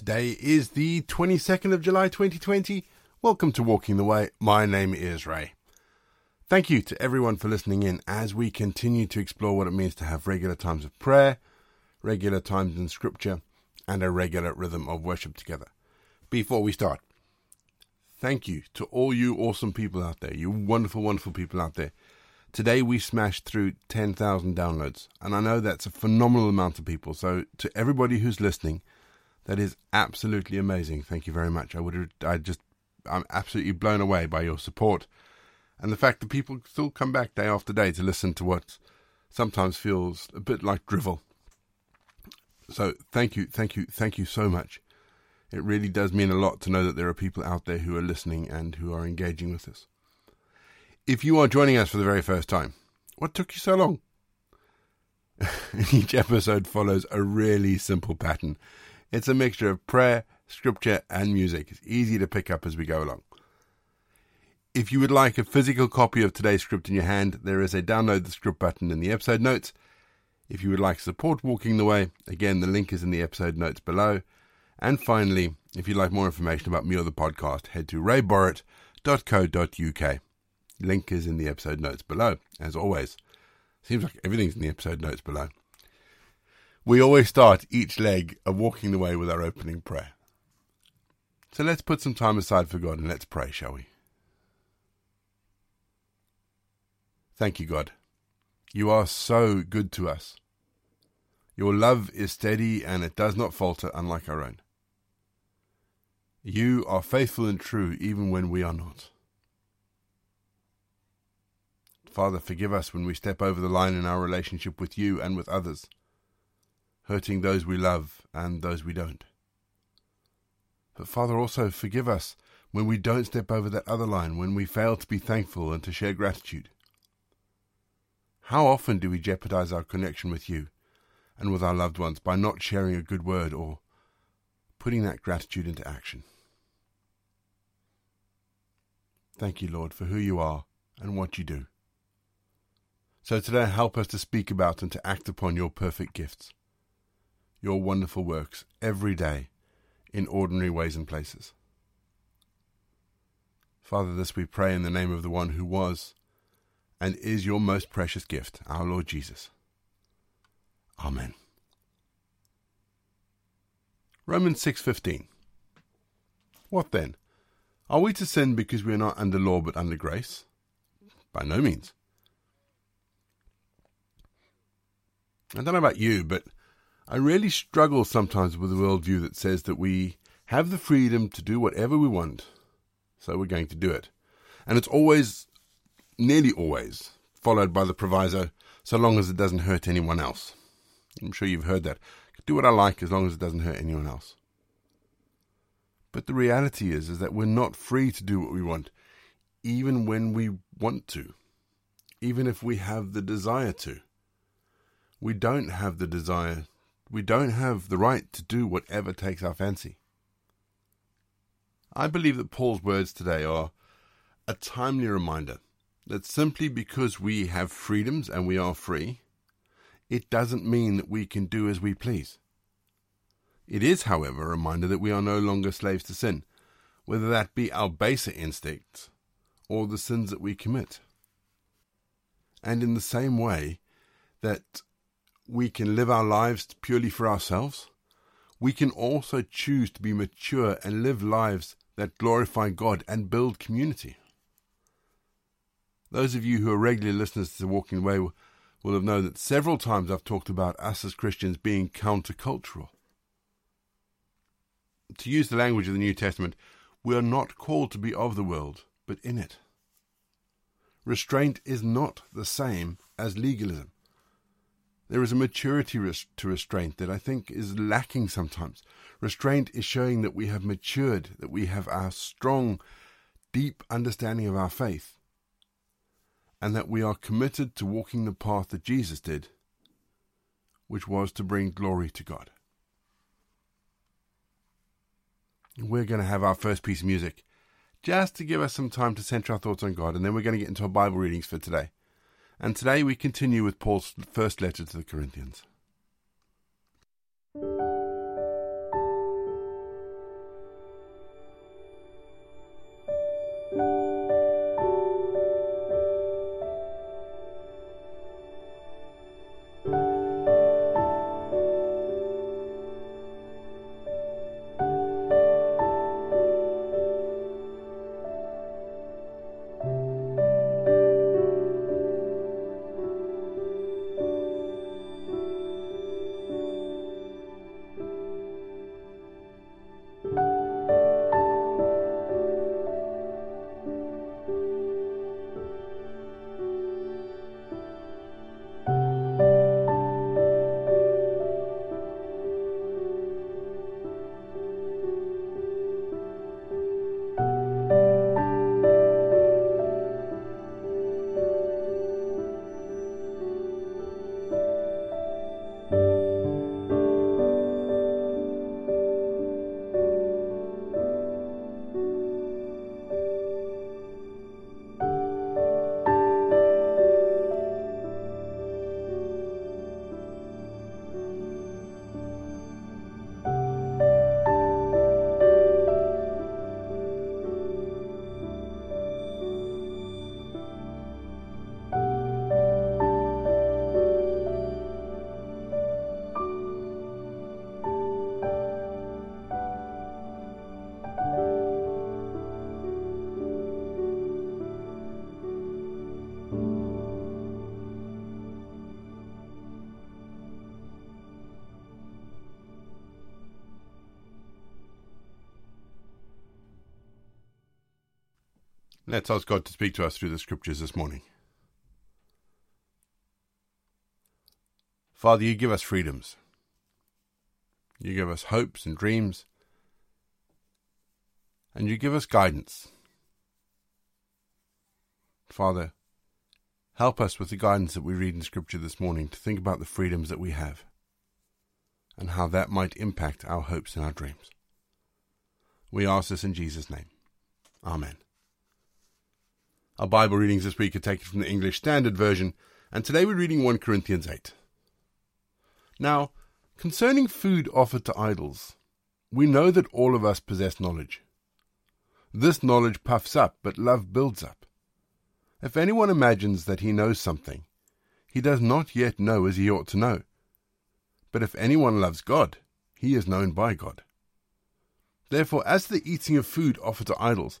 Today is the 22nd of July 2020. Welcome to Walking the Way. My name is Ray. Thank you to everyone for listening in as we continue to explore what it means to have regular times of prayer, regular times in scripture, and a regular rhythm of worship together. Before we start, thank you to all you awesome people out there, you wonderful, wonderful people out there. Today we smashed through 10,000 downloads, and I know that's a phenomenal amount of people. So to everybody who's listening, that is absolutely amazing. Thank you very much. I would I just I'm absolutely blown away by your support and the fact that people still come back day after day to listen to what sometimes feels a bit like drivel. So thank you, thank you, thank you so much. It really does mean a lot to know that there are people out there who are listening and who are engaging with us. If you are joining us for the very first time, what took you so long? Each episode follows a really simple pattern it's a mixture of prayer, scripture, and music. It's easy to pick up as we go along. If you would like a physical copy of today's script in your hand, there is a download the script button in the episode notes. If you would like support Walking the Way, again, the link is in the episode notes below. And finally, if you'd like more information about me or the podcast, head to rayborrett.co.uk. Link is in the episode notes below, as always. Seems like everything's in the episode notes below. We always start each leg of walking the way with our opening prayer. So let's put some time aside for God and let's pray, shall we? Thank you, God. You are so good to us. Your love is steady and it does not falter, unlike our own. You are faithful and true even when we are not. Father, forgive us when we step over the line in our relationship with you and with others hurting those we love and those we don't. But Father, also forgive us when we don't step over that other line, when we fail to be thankful and to share gratitude. How often do we jeopardize our connection with you and with our loved ones by not sharing a good word or putting that gratitude into action? Thank you, Lord, for who you are and what you do. So today, help us to speak about and to act upon your perfect gifts your wonderful works every day in ordinary ways and places. Father, this we pray in the name of the one who was and is your most precious gift, our Lord Jesus. Amen. Romans 6:15 What then? Are we to sin because we are not under law but under grace? By no means. I don't know about you, but I really struggle sometimes with a worldview that says that we have the freedom to do whatever we want, so we're going to do it. And it's always, nearly always, followed by the proviso, so long as it doesn't hurt anyone else. I'm sure you've heard that. Do what I like as long as it doesn't hurt anyone else. But the reality is, is that we're not free to do what we want, even when we want to, even if we have the desire to. We don't have the desire we don't have the right to do whatever takes our fancy. I believe that Paul's words today are a timely reminder that simply because we have freedoms and we are free, it doesn't mean that we can do as we please. It is, however, a reminder that we are no longer slaves to sin, whether that be our baser instincts or the sins that we commit. And in the same way that we can live our lives purely for ourselves, we can also choose to be mature and live lives that glorify God and build community. Those of you who are regular listeners to Walking the Way will, will have known that several times I've talked about us as Christians being countercultural. To use the language of the New Testament, we are not called to be of the world, but in it. Restraint is not the same as legalism. There is a maturity to restraint that I think is lacking sometimes. Restraint is showing that we have matured, that we have our strong, deep understanding of our faith, and that we are committed to walking the path that Jesus did, which was to bring glory to God. We're going to have our first piece of music just to give us some time to center our thoughts on God, and then we're going to get into our Bible readings for today. And today we continue with Paul's first letter to the Corinthians. Let's ask God to speak to us through the scriptures this morning. Father, you give us freedoms. You give us hopes and dreams. And you give us guidance. Father, help us with the guidance that we read in Scripture this morning to think about the freedoms that we have and how that might impact our hopes and our dreams. We ask this in Jesus' name. Amen. Our Bible readings this week are taken from the English Standard Version, and today we're reading 1 Corinthians 8. Now, concerning food offered to idols, we know that all of us possess knowledge. This knowledge puffs up, but love builds up. If anyone imagines that he knows something, he does not yet know as he ought to know. But if anyone loves God, he is known by God. Therefore, as to the eating of food offered to idols,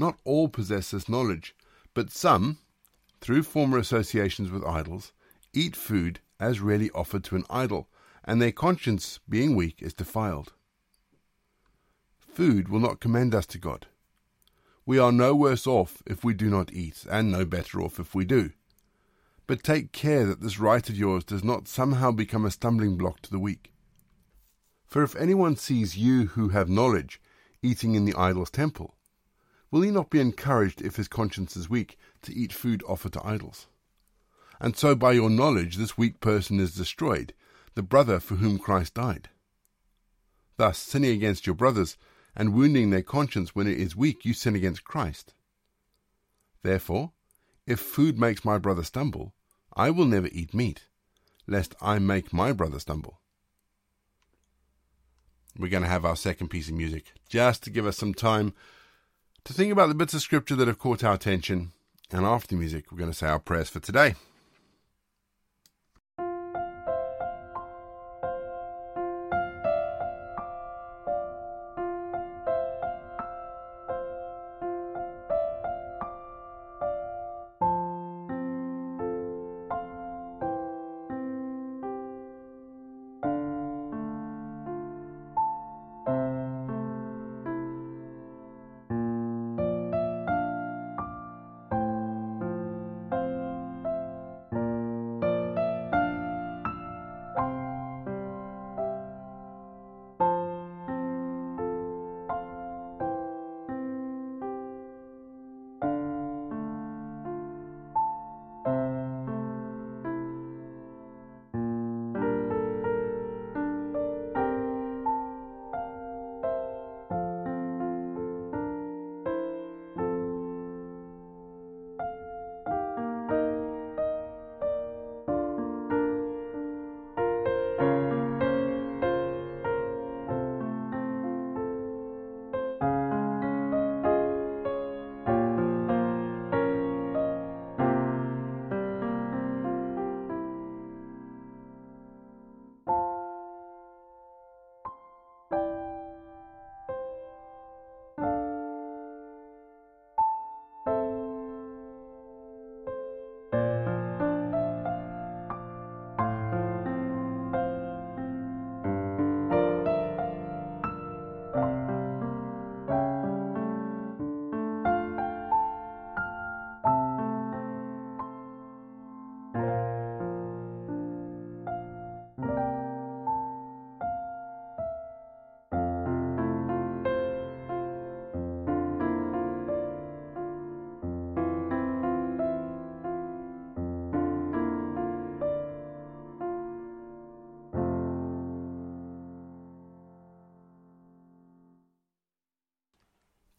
not all possess this knowledge, but some, through former associations with idols, eat food as really offered to an idol, and their conscience, being weak, is defiled. Food will not commend us to God. We are no worse off if we do not eat, and no better off if we do. But take care that this right of yours does not somehow become a stumbling block to the weak. For if anyone sees you who have knowledge eating in the idol's temple, will he not be encouraged, if his conscience is weak, to eat food offered to idols? And so by your knowledge this weak person is destroyed, the brother for whom Christ died. Thus, sinning against your brothers, and wounding their conscience when it is weak, you sin against Christ. Therefore, if food makes my brother stumble, I will never eat meat, lest I make my brother stumble. We're going to have our second piece of music, just to give us some time to think about the bits of scripture that have caught our attention. And after the music, we're going to say our prayers for today.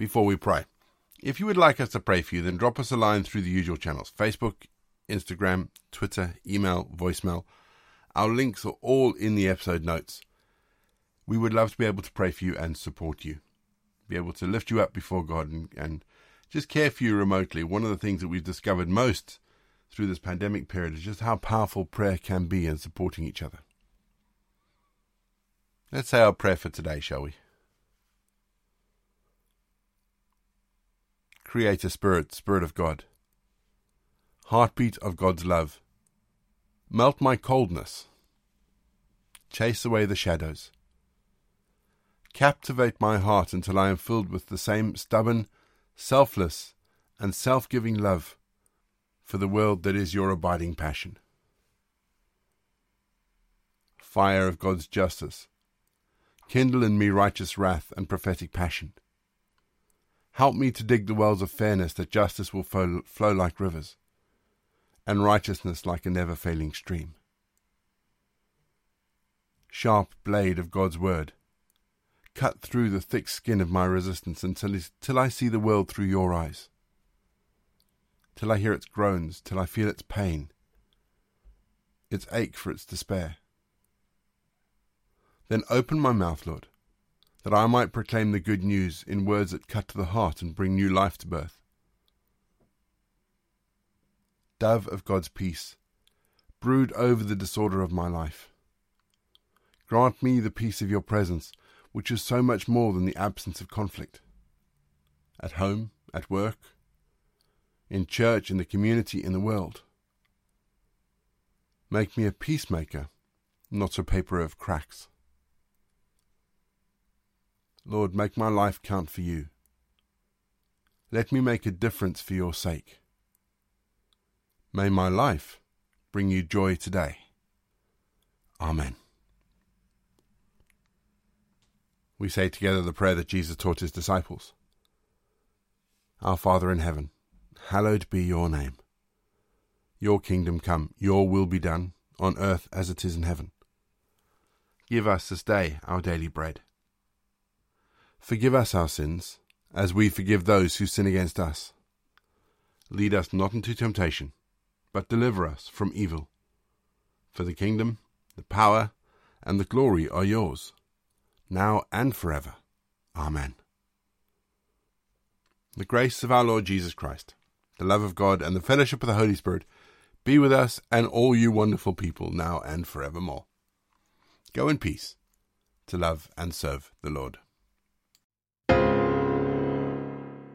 Before we pray. If you would like us to pray for you, then drop us a line through the usual channels Facebook, Instagram, Twitter, email, voicemail. Our links are all in the episode notes. We would love to be able to pray for you and support you, be able to lift you up before God and, and just care for you remotely. One of the things that we've discovered most through this pandemic period is just how powerful prayer can be in supporting each other. Let's say our prayer for today, shall we? Creator Spirit, Spirit of God, heartbeat of God's love, melt my coldness, chase away the shadows, captivate my heart until I am filled with the same stubborn, selfless, and self giving love for the world that is your abiding passion. Fire of God's justice, kindle in me righteous wrath and prophetic passion. Help me to dig the wells of fairness that justice will flow, flow like rivers, and righteousness like a never failing stream. Sharp blade of God's word, cut through the thick skin of my resistance until, till I see the world through your eyes, till I hear its groans, till I feel its pain, its ache for its despair. Then open my mouth, Lord, that I might proclaim the good news in words that cut to the heart and bring new life to birth. Dove of God's peace, brood over the disorder of my life. Grant me the peace of your presence, which is so much more than the absence of conflict. At home, at work, in church, in the community, in the world. Make me a peacemaker, not a paper of cracks. Lord, make my life count for you. Let me make a difference for your sake. May my life bring you joy today. Amen. We say together the prayer that Jesus taught his disciples Our Father in heaven, hallowed be your name. Your kingdom come, your will be done, on earth as it is in heaven. Give us this day our daily bread Forgive us our sins, as we forgive those who sin against us. Lead us not into temptation, but deliver us from evil. For the kingdom, the power, and the glory are yours, now and forever. Amen. The grace of our Lord Jesus Christ, the love of God, and the fellowship of the Holy Spirit be with us and all you wonderful people now and forevermore. Go in peace to love and serve the Lord.